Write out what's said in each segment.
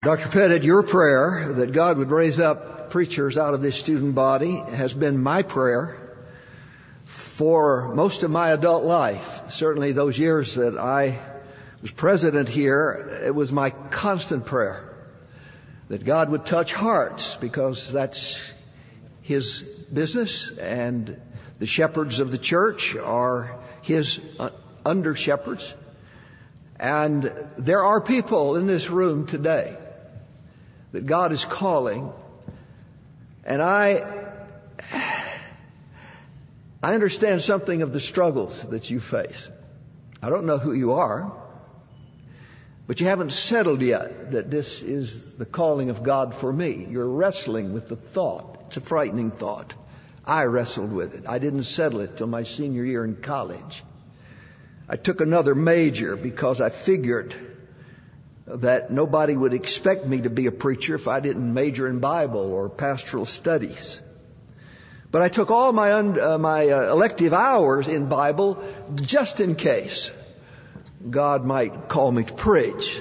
Dr. Pettit, your prayer that God would raise up preachers out of this student body has been my prayer for most of my adult life. Certainly those years that I was president here, it was my constant prayer that God would touch hearts because that's His business and the shepherds of the church are His uh, under shepherds. And there are people in this room today that God is calling. And I, I understand something of the struggles that you face. I don't know who you are, but you haven't settled yet that this is the calling of God for me. You're wrestling with the thought. It's a frightening thought. I wrestled with it. I didn't settle it till my senior year in college. I took another major because I figured that nobody would expect me to be a preacher if I didn't major in Bible or pastoral studies. But I took all my, un, uh, my uh, elective hours in Bible just in case God might call me to preach.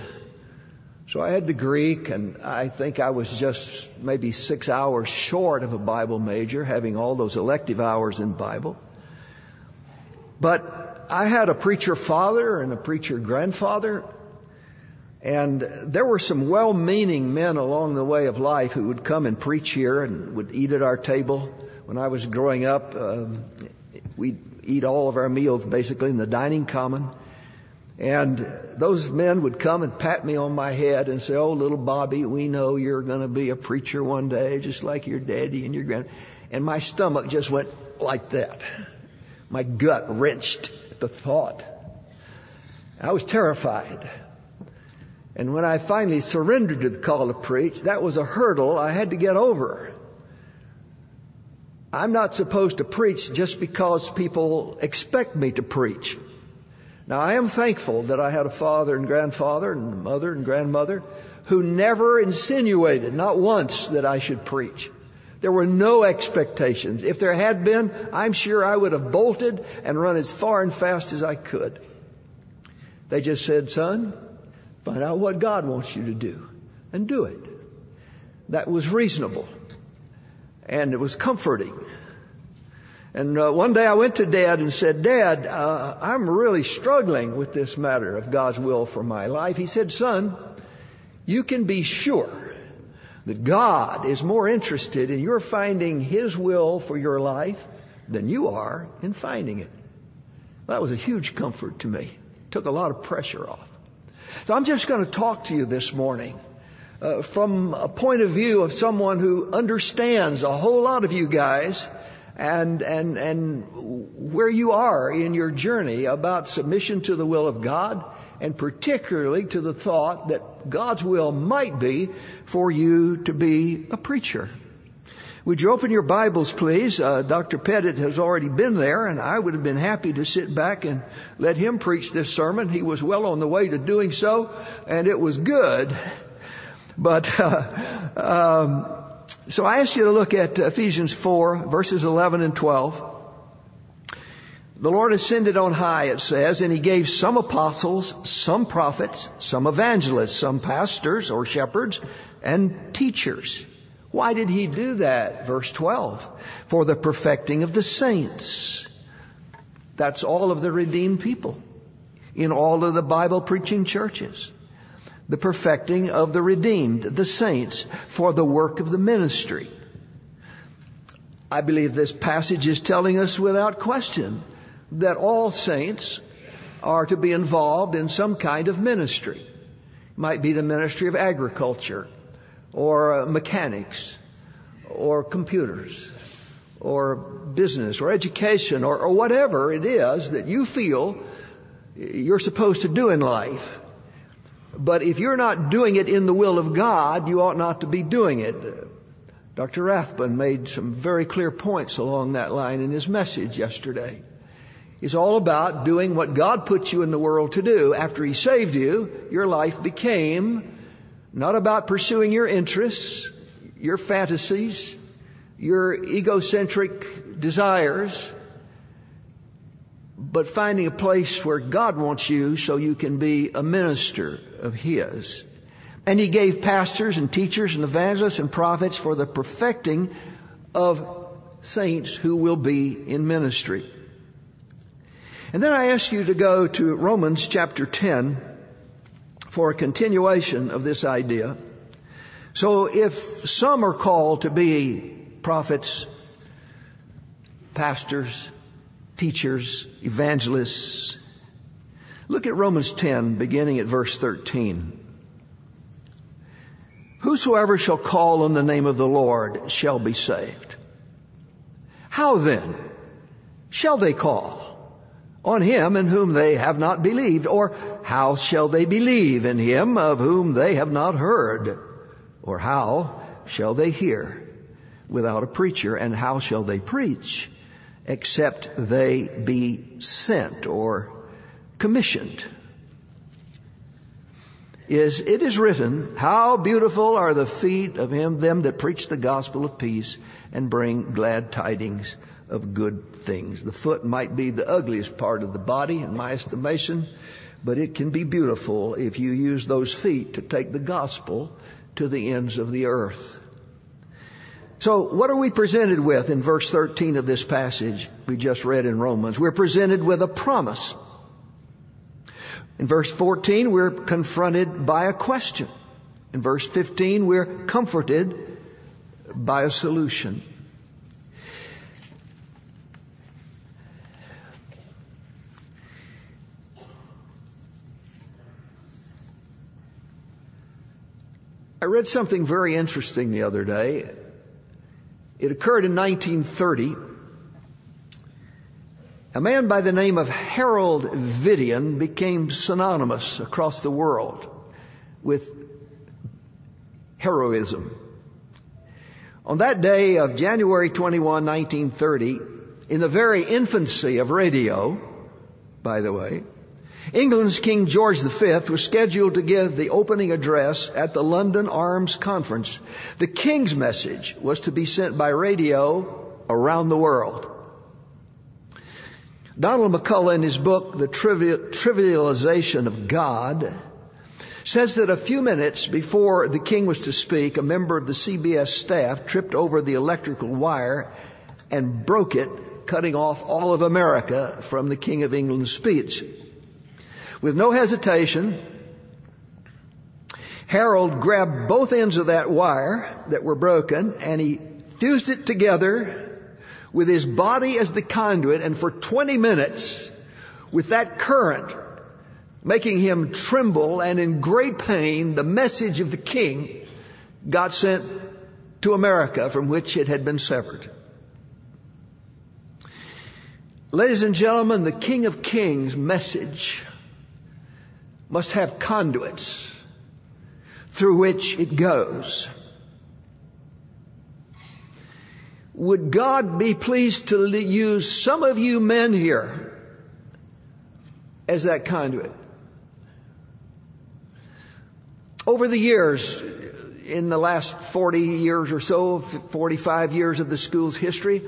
So I had the Greek and I think I was just maybe six hours short of a Bible major, having all those elective hours in Bible. But I had a preacher father and a preacher grandfather and there were some well-meaning men along the way of life who would come and preach here and would eat at our table. When I was growing up, um, we'd eat all of our meals basically in the dining common. And those men would come and pat me on my head and say, Oh, little Bobby, we know you're going to be a preacher one day, just like your daddy and your grand. And my stomach just went like that. My gut wrenched at the thought. I was terrified. And when I finally surrendered to the call to preach, that was a hurdle I had to get over. I'm not supposed to preach just because people expect me to preach. Now I am thankful that I had a father and grandfather and mother and grandmother who never insinuated, not once, that I should preach. There were no expectations. If there had been, I'm sure I would have bolted and run as far and fast as I could. They just said, son, Find out what God wants you to do and do it. That was reasonable. And it was comforting. And uh, one day I went to Dad and said, Dad, uh, I'm really struggling with this matter of God's will for my life. He said, Son, you can be sure that God is more interested in your finding His will for your life than you are in finding it. That was a huge comfort to me. Took a lot of pressure off. So I'm just going to talk to you this morning uh, from a point of view of someone who understands a whole lot of you guys and and and where you are in your journey about submission to the will of God and particularly to the thought that God's will might be for you to be a preacher. Would you open your Bibles, please? Uh, Dr. Pettit has already been there, and I would have been happy to sit back and let him preach this sermon. He was well on the way to doing so, and it was good. But uh, um, so I ask you to look at Ephesians 4, verses 11 and 12. The Lord ascended on high, it says, and He gave some apostles, some prophets, some evangelists, some pastors or shepherds, and teachers why did he do that? Verse 12. For the perfecting of the saints. That's all of the redeemed people in all of the Bible preaching churches. The perfecting of the redeemed, the saints, for the work of the ministry. I believe this passage is telling us without question that all saints are to be involved in some kind of ministry. It might be the ministry of agriculture, or uh, mechanics or computers or business or education or, or whatever it is that you feel you're supposed to do in life. But if you're not doing it in the will of God, you ought not to be doing it. Dr. Rathbun made some very clear points along that line in his message yesterday. It's all about doing what God put you in the world to do. After He saved you, your life became not about pursuing your interests, your fantasies, your egocentric desires, but finding a place where God wants you so you can be a minister of His. And he gave pastors and teachers and evangelists and prophets for the perfecting of saints who will be in ministry. And then I ask you to go to Romans chapter 10 for a continuation of this idea. So if some are called to be prophets, pastors, teachers, evangelists, look at Romans 10 beginning at verse 13. Whosoever shall call on the name of the Lord shall be saved. How then shall they call? On him in whom they have not believed, or how shall they believe in him of whom they have not heard? Or how shall they hear without a preacher? And how shall they preach except they be sent or commissioned? is it is written, how beautiful are the feet of him, them that preach the gospel of peace and bring glad tidings of good things. The foot might be the ugliest part of the body in my estimation, but it can be beautiful if you use those feet to take the gospel to the ends of the earth. So what are we presented with in verse 13 of this passage we just read in Romans? We're presented with a promise. In verse 14, we're confronted by a question. In verse 15, we're comforted by a solution. I read something very interesting the other day. It occurred in 1930 a man by the name of Harold Vivian became synonymous across the world with heroism. On that day of January 21, 1930, in the very infancy of radio, by the way, England's King George V was scheduled to give the opening address at the London Arms Conference. The King's message was to be sent by radio around the world. Donald McCullough in his book, The Trivialization of God, says that a few minutes before the king was to speak, a member of the CBS staff tripped over the electrical wire and broke it, cutting off all of America from the King of England's speech. With no hesitation, Harold grabbed both ends of that wire that were broken and he fused it together with his body as the conduit and for 20 minutes with that current making him tremble and in great pain, the message of the king got sent to America from which it had been severed. Ladies and gentlemen, the King of Kings message must have conduits through which it goes. Would God be pleased to use some of you men here as that conduit? Over the years, in the last 40 years or so, 45 years of the school's history,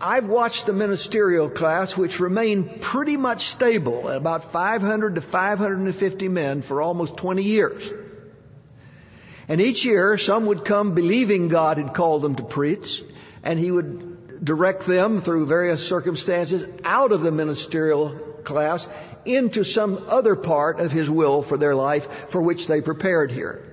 I've watched the ministerial class, which remained pretty much stable at about 500 to 550 men for almost 20 years. And each year, some would come believing God had called them to preach, and he would direct them through various circumstances out of the ministerial class into some other part of his will for their life for which they prepared here.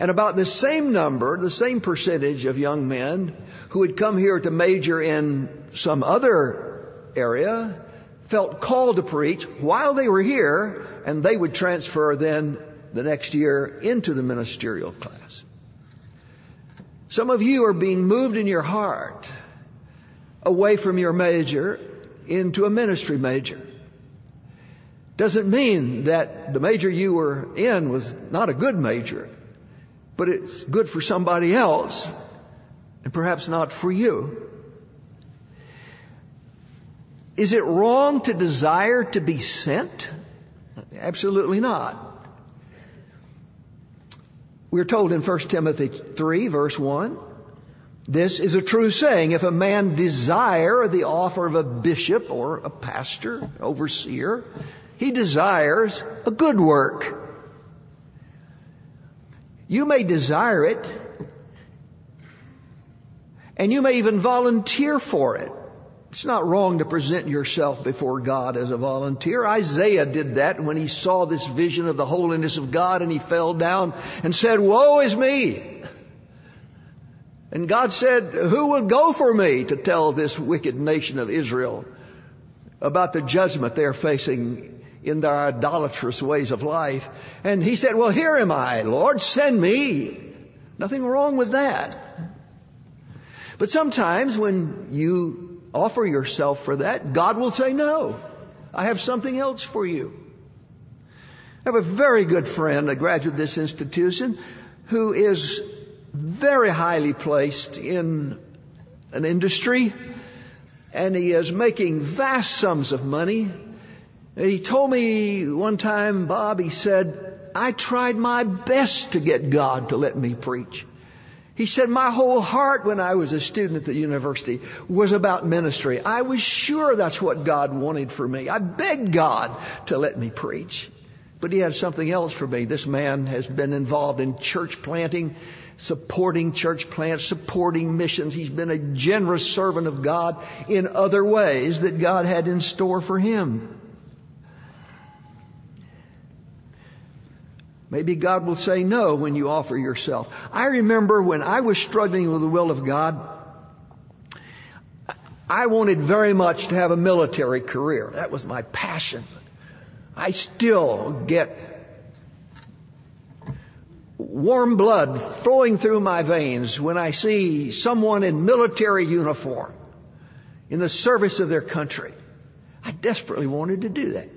And about the same number, the same percentage of young men who had come here to major in some other area felt called to preach while they were here and they would transfer then the next year into the ministerial class. Some of you are being moved in your heart away from your major into a ministry major. Doesn't mean that the major you were in was not a good major, but it's good for somebody else and perhaps not for you. Is it wrong to desire to be sent? Absolutely not. We're told in 1 Timothy 3 verse 1, this is a true saying. If a man desire the offer of a bishop or a pastor, overseer, he desires a good work. You may desire it, and you may even volunteer for it. It's not wrong to present yourself before God as a volunteer. Isaiah did that when he saw this vision of the holiness of God and he fell down and said, Woe is me! And God said, Who will go for me to tell this wicked nation of Israel about the judgment they're facing in their idolatrous ways of life? And he said, Well, here am I, Lord, send me. Nothing wrong with that. But sometimes when you offer yourself for that, God will say, no, I have something else for you. I have a very good friend, a graduate of this institution, who is very highly placed in an industry, and he is making vast sums of money. He told me one time, Bob, he said, I tried my best to get God to let me preach. He said, my whole heart when I was a student at the university was about ministry. I was sure that's what God wanted for me. I begged God to let me preach. But he had something else for me. This man has been involved in church planting, supporting church plants, supporting missions. He's been a generous servant of God in other ways that God had in store for him. Maybe God will say no when you offer yourself. I remember when I was struggling with the will of God, I wanted very much to have a military career. That was my passion. I still get warm blood flowing through my veins when I see someone in military uniform in the service of their country. I desperately wanted to do that.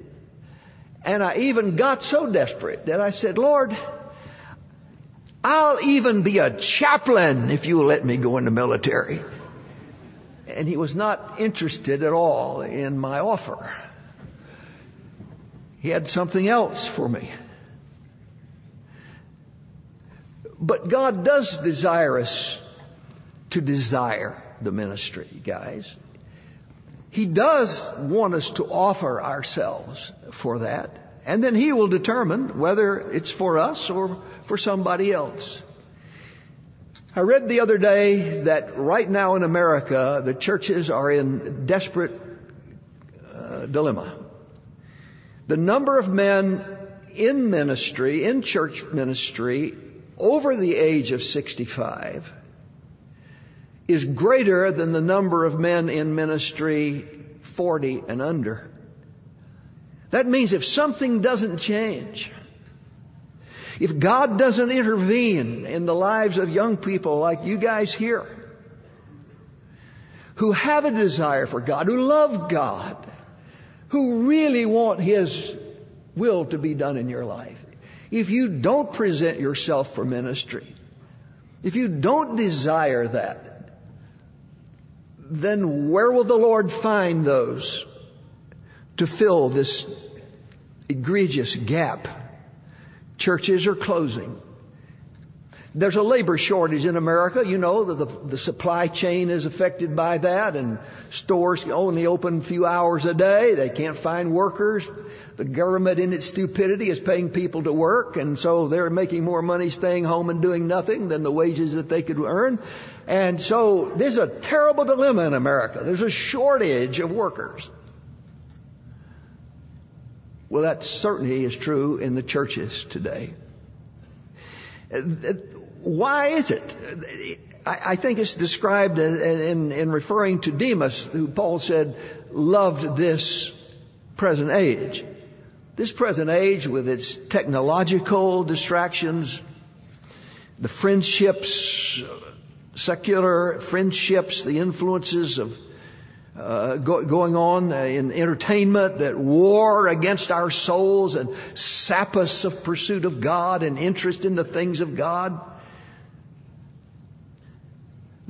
And I even got so desperate that I said, Lord, I'll even be a chaplain if you will let me go in the military. And he was not interested at all in my offer. He had something else for me. But God does desire us to desire the ministry, guys. He does want us to offer ourselves for that. And then He will determine whether it's for us or for somebody else. I read the other day that right now in America, the churches are in desperate uh, dilemma. The number of men in ministry, in church ministry, over the age of 65 is greater than the number of men in ministry 40 and under. That means if something doesn't change, if God doesn't intervene in the lives of young people like you guys here, who have a desire for God, who love God, who really want His will to be done in your life, if you don't present yourself for ministry, if you don't desire that, then where will the Lord find those to fill this egregious gap? Churches are closing. There's a labor shortage in America. You know, the, the supply chain is affected by that and stores only open a few hours a day. They can't find workers. The government in its stupidity is paying people to work and so they're making more money staying home and doing nothing than the wages that they could earn. And so there's a terrible dilemma in America. There's a shortage of workers. Well, that certainly is true in the churches today. Why is it? I think it's described in, in, referring to Demas, who Paul said loved this present age. This present age with its technological distractions, the friendships secular friendships, the influences of uh, go, going on in entertainment that war against our souls and sap us of pursuit of God and interest in the things of God.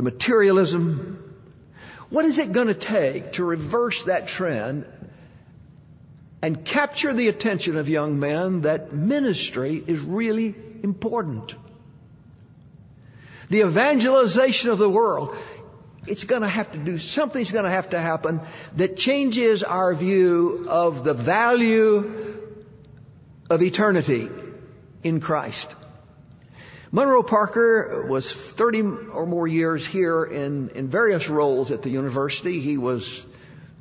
The materialism. What is it going to take to reverse that trend and capture the attention of young men that ministry is really important? the evangelization of the world, it's going to have to do, something's going to have to happen that changes our view of the value of eternity in Christ. Monroe Parker was 30 or more years here in, in various roles at the university. He was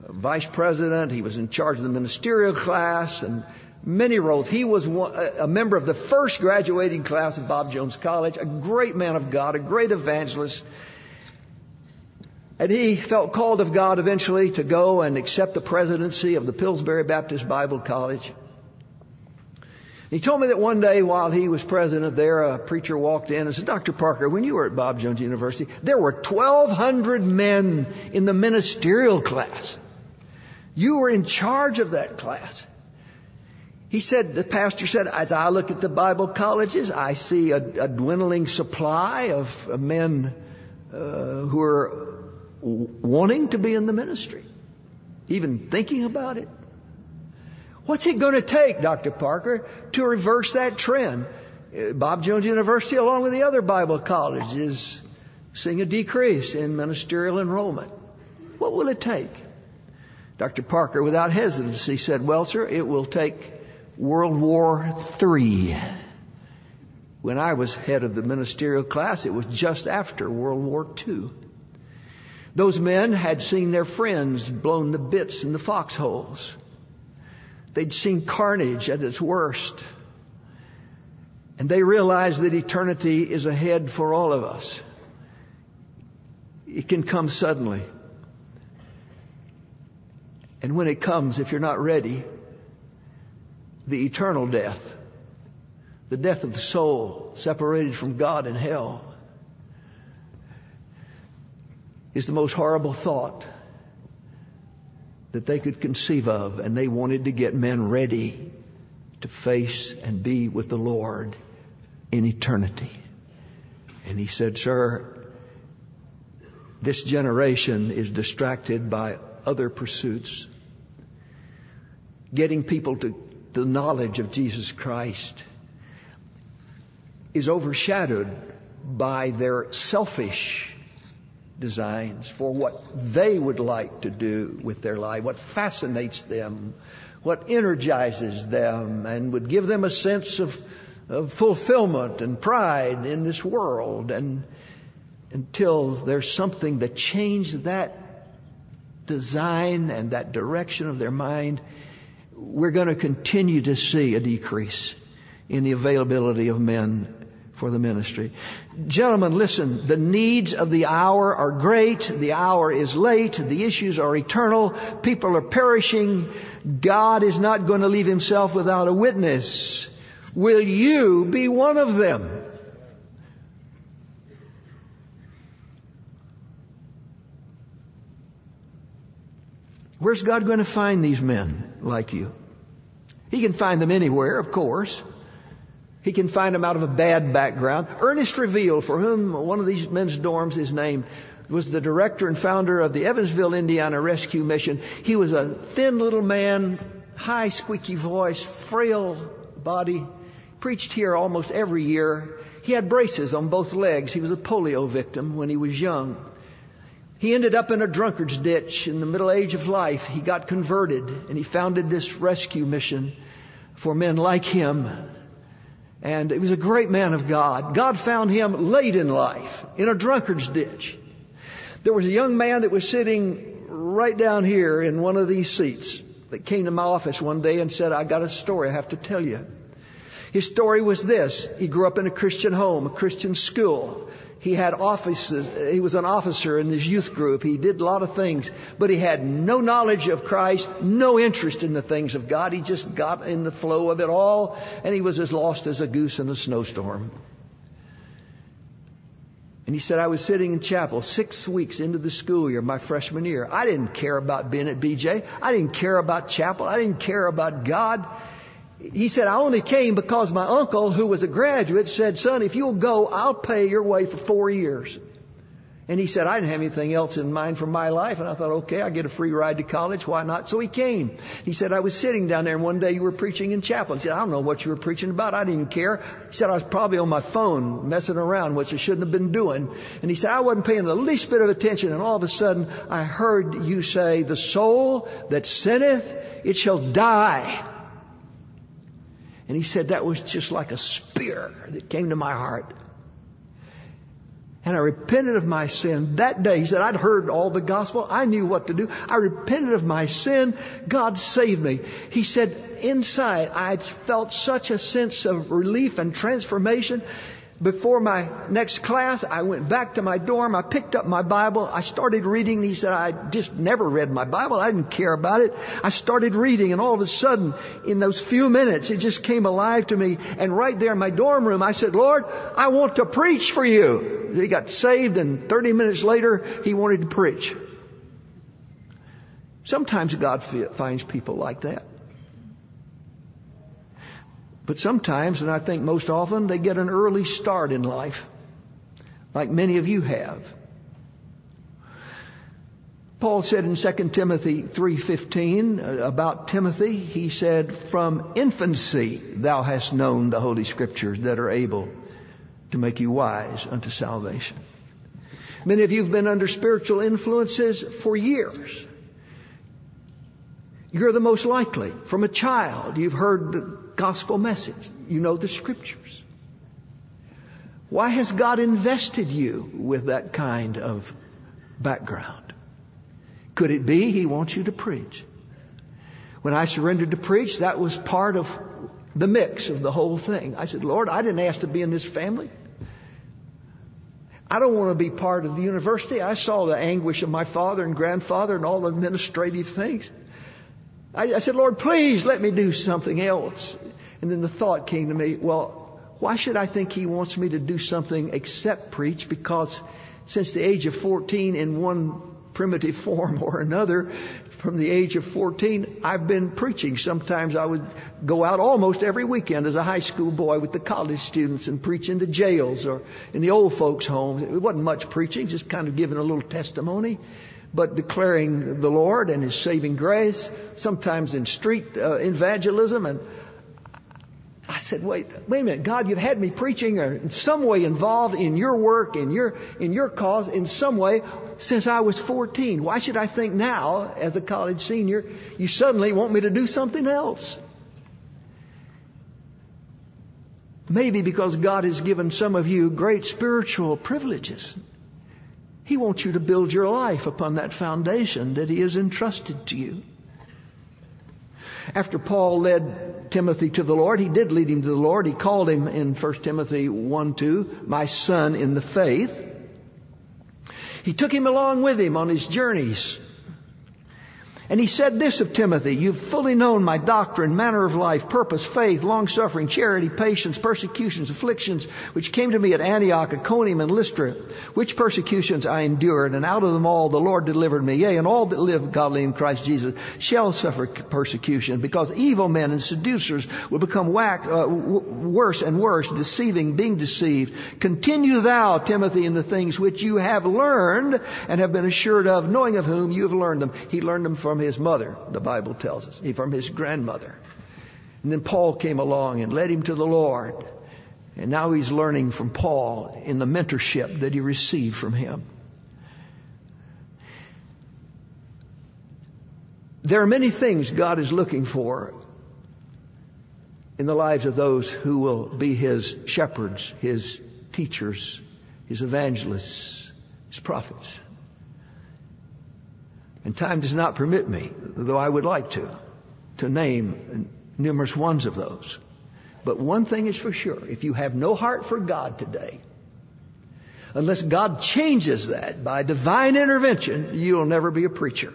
vice president, he was in charge of the ministerial class, and many roles. He was one, a member of the first graduating class of Bob Jones College, a great man of God, a great evangelist. And he felt called of God eventually to go and accept the presidency of the Pillsbury Baptist Bible College. He told me that one day while he was president there, a preacher walked in and said, Dr. Parker, when you were at Bob Jones University, there were 1,200 men in the ministerial class. You were in charge of that class. He said, the pastor said, as I look at the Bible colleges, I see a, a dwindling supply of men uh, who are wanting to be in the ministry, even thinking about it. What's it going to take, Dr. Parker, to reverse that trend? Bob Jones University, along with the other Bible colleges, is seeing a decrease in ministerial enrollment. What will it take? Dr. Parker, without hesitancy, said, Well, sir, it will take World War III. When I was head of the ministerial class, it was just after World War II. Those men had seen their friends blown to bits in the foxholes. They'd seen carnage at its worst. And they realized that eternity is ahead for all of us. It can come suddenly. And when it comes, if you're not ready, the eternal death, the death of the soul separated from God in hell, is the most horrible thought that they could conceive of, and they wanted to get men ready to face and be with the Lord in eternity. And he said, Sir, this generation is distracted by other pursuits. Getting people to the knowledge of Jesus Christ is overshadowed by their selfish designs for what they would like to do with their life, what fascinates them, what energizes them, and would give them a sense of, of fulfillment and pride in this world. And until there's something that changes that design and that direction of their mind, we're going to continue to see a decrease in the availability of men for the ministry. Gentlemen, listen, the needs of the hour are great. The hour is late. The issues are eternal. People are perishing. God is not going to leave himself without a witness. Will you be one of them? Where's God going to find these men like you? He can find them anywhere, of course. He can find them out of a bad background. Ernest Reveal, for whom one of these men's dorms is named, was the director and founder of the Evansville, Indiana Rescue Mission. He was a thin little man, high squeaky voice, frail body, preached here almost every year. He had braces on both legs. He was a polio victim when he was young. He ended up in a drunkard's ditch in the middle age of life. He got converted and he founded this rescue mission for men like him and he was a great man of God. God found him late in life in a drunkard's ditch. There was a young man that was sitting right down here in one of these seats that came to my office one day and said, I got a story I have to tell you. His story was this. He grew up in a Christian home, a Christian school. He had offices. He was an officer in his youth group. He did a lot of things, but he had no knowledge of Christ, no interest in the things of God. He just got in the flow of it all, and he was as lost as a goose in a snowstorm. And he said, I was sitting in chapel six weeks into the school year, my freshman year. I didn't care about being at BJ. I didn't care about chapel. I didn't care about God he said, I only came because my uncle, who was a graduate, said, son, if you'll go, I'll pay your way for four years. And he said, I didn't have anything else in mind for my life. And I thought, okay, I get a free ride to college. Why not? So he came. He said, I was sitting down there and one day you were preaching in chapel. He said, I don't know what you were preaching about. I didn't care. He said, I was probably on my phone messing around, which I shouldn't have been doing. And he said, I wasn't paying the least bit of attention. And all of a sudden I heard you say, the soul that sinneth, it shall die. And he said that was just like a spear that came to my heart. And I repented of my sin that day. He said, I'd heard all the gospel. I knew what to do. I repented of my sin. God saved me. He said, inside, I felt such a sense of relief and transformation before my next class, I went back to my dorm. I picked up my Bible. I started reading. He said, I just never read my Bible. I didn't care about it. I started reading and all of a sudden, in those few minutes, it just came alive to me. And right there in my dorm room, I said, Lord, I want to preach for you. He got saved and 30 minutes later, he wanted to preach. Sometimes God finds people like that. But sometimes, and I think most often, they get an early start in life, like many of you have. Paul said in 2 Timothy 3:15 uh, about Timothy, he said, "From infancy thou hast known the holy scriptures that are able to make you wise unto salvation." Many of you have been under spiritual influences for years. You're the most likely. From a child, you've heard gospel message. You know the scriptures. Why has God invested you with that kind of background? Could it be He wants you to preach? When I surrendered to preach, that was part of the mix of the whole thing. I said, Lord, I didn't ask to be in this family. I don't want to be part of the university. I saw the anguish of my father and grandfather and all the administrative things. I, I said, Lord, please let me do something else. And then the thought came to me, well, why should I think he wants me to do something except preach? Because since the age of 14 in one primitive form or another, from the age of 14, I've been preaching. Sometimes I would go out almost every weekend as a high school boy with the college students and preach in the jails or in the old folks' homes. It wasn't much preaching, just kind of giving a little testimony but declaring the Lord and His saving grace, sometimes in street uh, evangelism. And I said, wait, wait a minute, God, you've had me preaching or in some way involved in your work, in your, in your cause, in some way since I was 14. Why should I think now, as a college senior, you suddenly want me to do something else? Maybe because God has given some of you great spiritual privileges. He wants you to build your life upon that foundation that He has entrusted to you. After Paul led Timothy to the Lord, he did lead him to the Lord. He called him in 1 Timothy 1 2, my son in the faith. He took him along with him on his journeys. And he said this of Timothy, you've fully known my doctrine, manner of life, purpose, faith, long suffering, charity, patience, persecutions, afflictions, which came to me at Antioch, Iconium, and Lystra, which persecutions I endured, and out of them all the Lord delivered me. Yea, and all that live godly in Christ Jesus shall suffer persecution, because evil men and seducers will become whack, uh, worse and worse, deceiving, being deceived. Continue thou, Timothy, in the things which you have learned and have been assured of, knowing of whom you have learned them. He learned them from his mother, the Bible tells us, from his grandmother. And then Paul came along and led him to the Lord. And now he's learning from Paul in the mentorship that he received from him. There are many things God is looking for in the lives of those who will be his shepherds, his teachers, his evangelists, his prophets. And time does not permit me, though I would like to, to name numerous ones of those. But one thing is for sure. If you have no heart for God today, unless God changes that by divine intervention, you'll never be a preacher.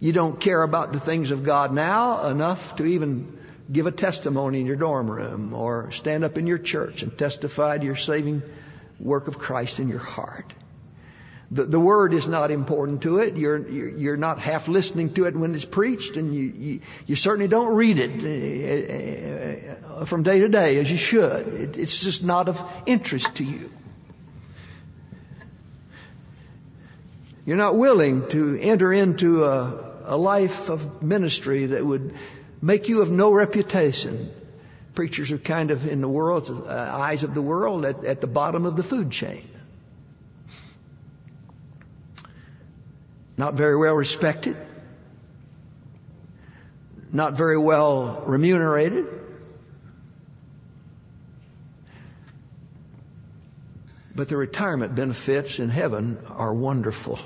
You don't care about the things of God now enough to even give a testimony in your dorm room or stand up in your church and testify to your saving work of Christ in your heart. The, the word is not important to it. You're, you're not half listening to it when it's preached, and you, you, you certainly don't read it uh, uh, from day to day as you should. It, it's just not of interest to you. You're not willing to enter into a, a life of ministry that would make you of no reputation. Preachers are kind of in the world's uh, eyes of the world at, at the bottom of the food chain. Not very well respected, not very well remunerated. But the retirement benefits in heaven are wonderful.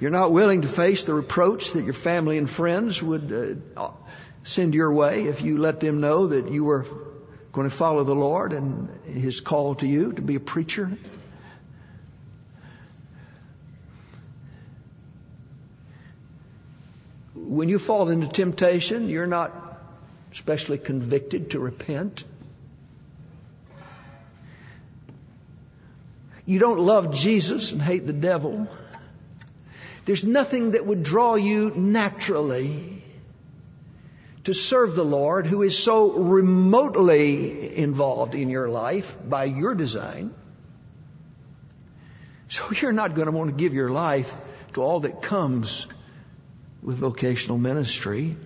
You're not willing to face the reproach that your family and friends would uh, send your way if you let them know that you were going to follow the Lord and His call to you to be a preacher. When you fall into temptation, you're not especially convicted to repent. You don't love Jesus and hate the devil. There's nothing that would draw you naturally to serve the Lord who is so remotely involved in your life by your design. So you're not going to want to give your life to all that comes with vocational ministry.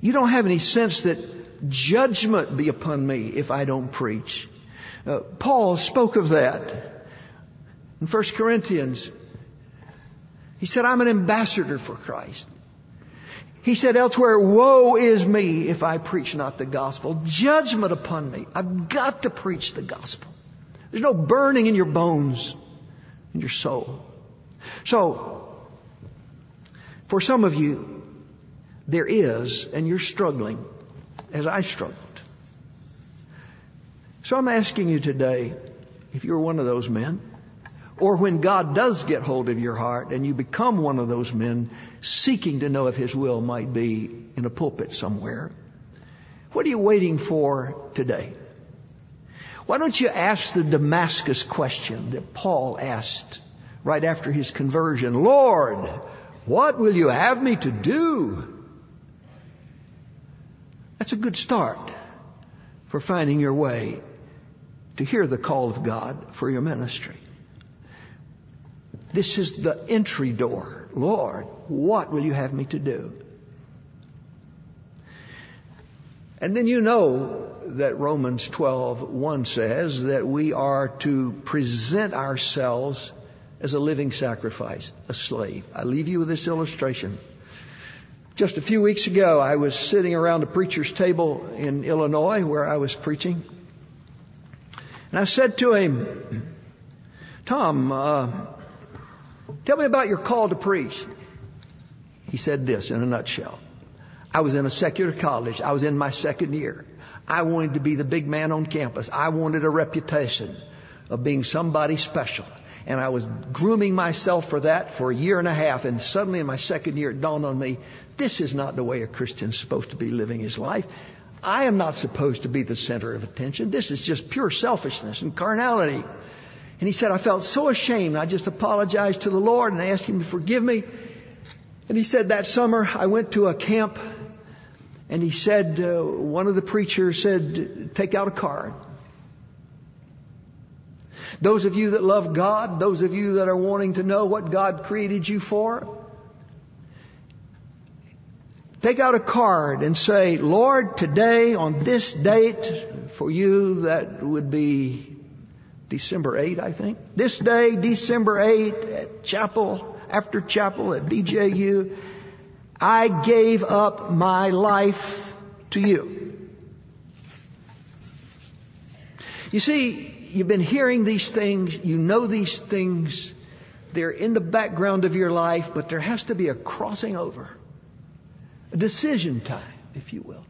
You don't have any sense that judgment be upon me if I don't preach. Uh, Paul spoke of that in 1 Corinthians. He said, I'm an ambassador for Christ. He said elsewhere, woe is me if I preach not the gospel. Judgment upon me. I've got to preach the gospel. There's no burning in your bones, in your soul. So, for some of you, there is, and you're struggling, as I struggled. So I'm asking you today, if you're one of those men, or when God does get hold of your heart and you become one of those men seeking to know if His will might be in a pulpit somewhere, what are you waiting for today? Why don't you ask the Damascus question that Paul asked right after his conversion? Lord, what will you have me to do? That's a good start for finding your way to hear the call of God for your ministry. This is the entry door. Lord, what will you have me to do? And then you know that Romans 12, 1 says that we are to present ourselves as a living sacrifice, a slave. I leave you with this illustration. Just a few weeks ago, I was sitting around a preacher's table in Illinois where I was preaching. And I said to him, Tom, uh, tell me about your call to preach. He said this in a nutshell. I was in a secular college. I was in my second year. I wanted to be the big man on campus. I wanted a reputation of being somebody special. And I was grooming myself for that for a year and a half. And suddenly in my second year, it dawned on me, this is not the way a Christian's supposed to be living his life. I am not supposed to be the center of attention. This is just pure selfishness and carnality. And he said, I felt so ashamed. I just apologized to the Lord and asked him to forgive me. And he said that summer I went to a camp and he said, uh, one of the preachers said, take out a card. Those of you that love God, those of you that are wanting to know what God created you for, Take out a card and say, Lord, today on this date, for you that would be December 8, I think. This day, December 8, at chapel, after chapel at BJU, I gave up my life to you. You see, you've been hearing these things, you know these things, they're in the background of your life, but there has to be a crossing over a decision time, if you will.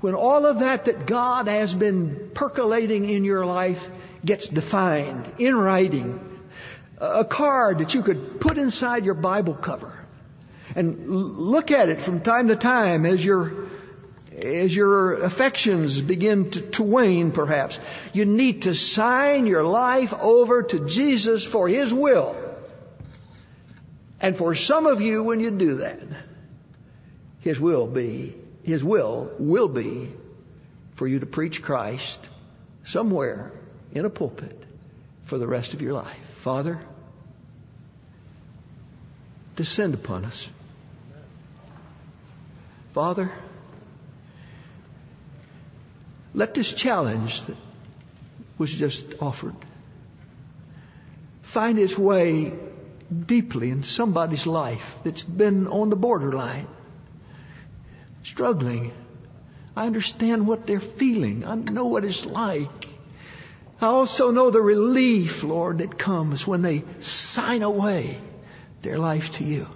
When all of that that God has been percolating in your life gets defined in writing, a card that you could put inside your Bible cover and look at it from time to time as your as your affections begin to, to, wane, perhaps. You need to sign your life over to Jesus for His will. And for some of you, when you do that, his will be, His will will be for you to preach Christ somewhere in a pulpit for the rest of your life. Father, descend upon us. Father, let this challenge that was just offered find its way deeply in somebody's life that's been on the borderline struggling I understand what they're feeling. I know what it's like. I also know the relief, Lord, that comes when they sign away their life to you.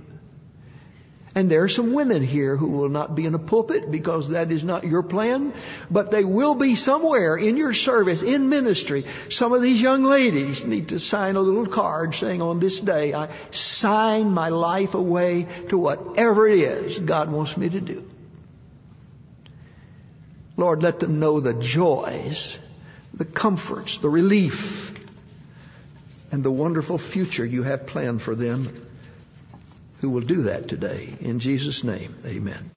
And there are some women here who will not be in a pulpit because that is not your plan, but they will be somewhere in your service, in ministry. Some of these young ladies need to sign a little card saying on this day, I sign my life away to whatever it is God wants me to do. Lord, let them know the joys, the comforts, the relief, and the wonderful future you have planned for them who will do that today. In Jesus' name, amen.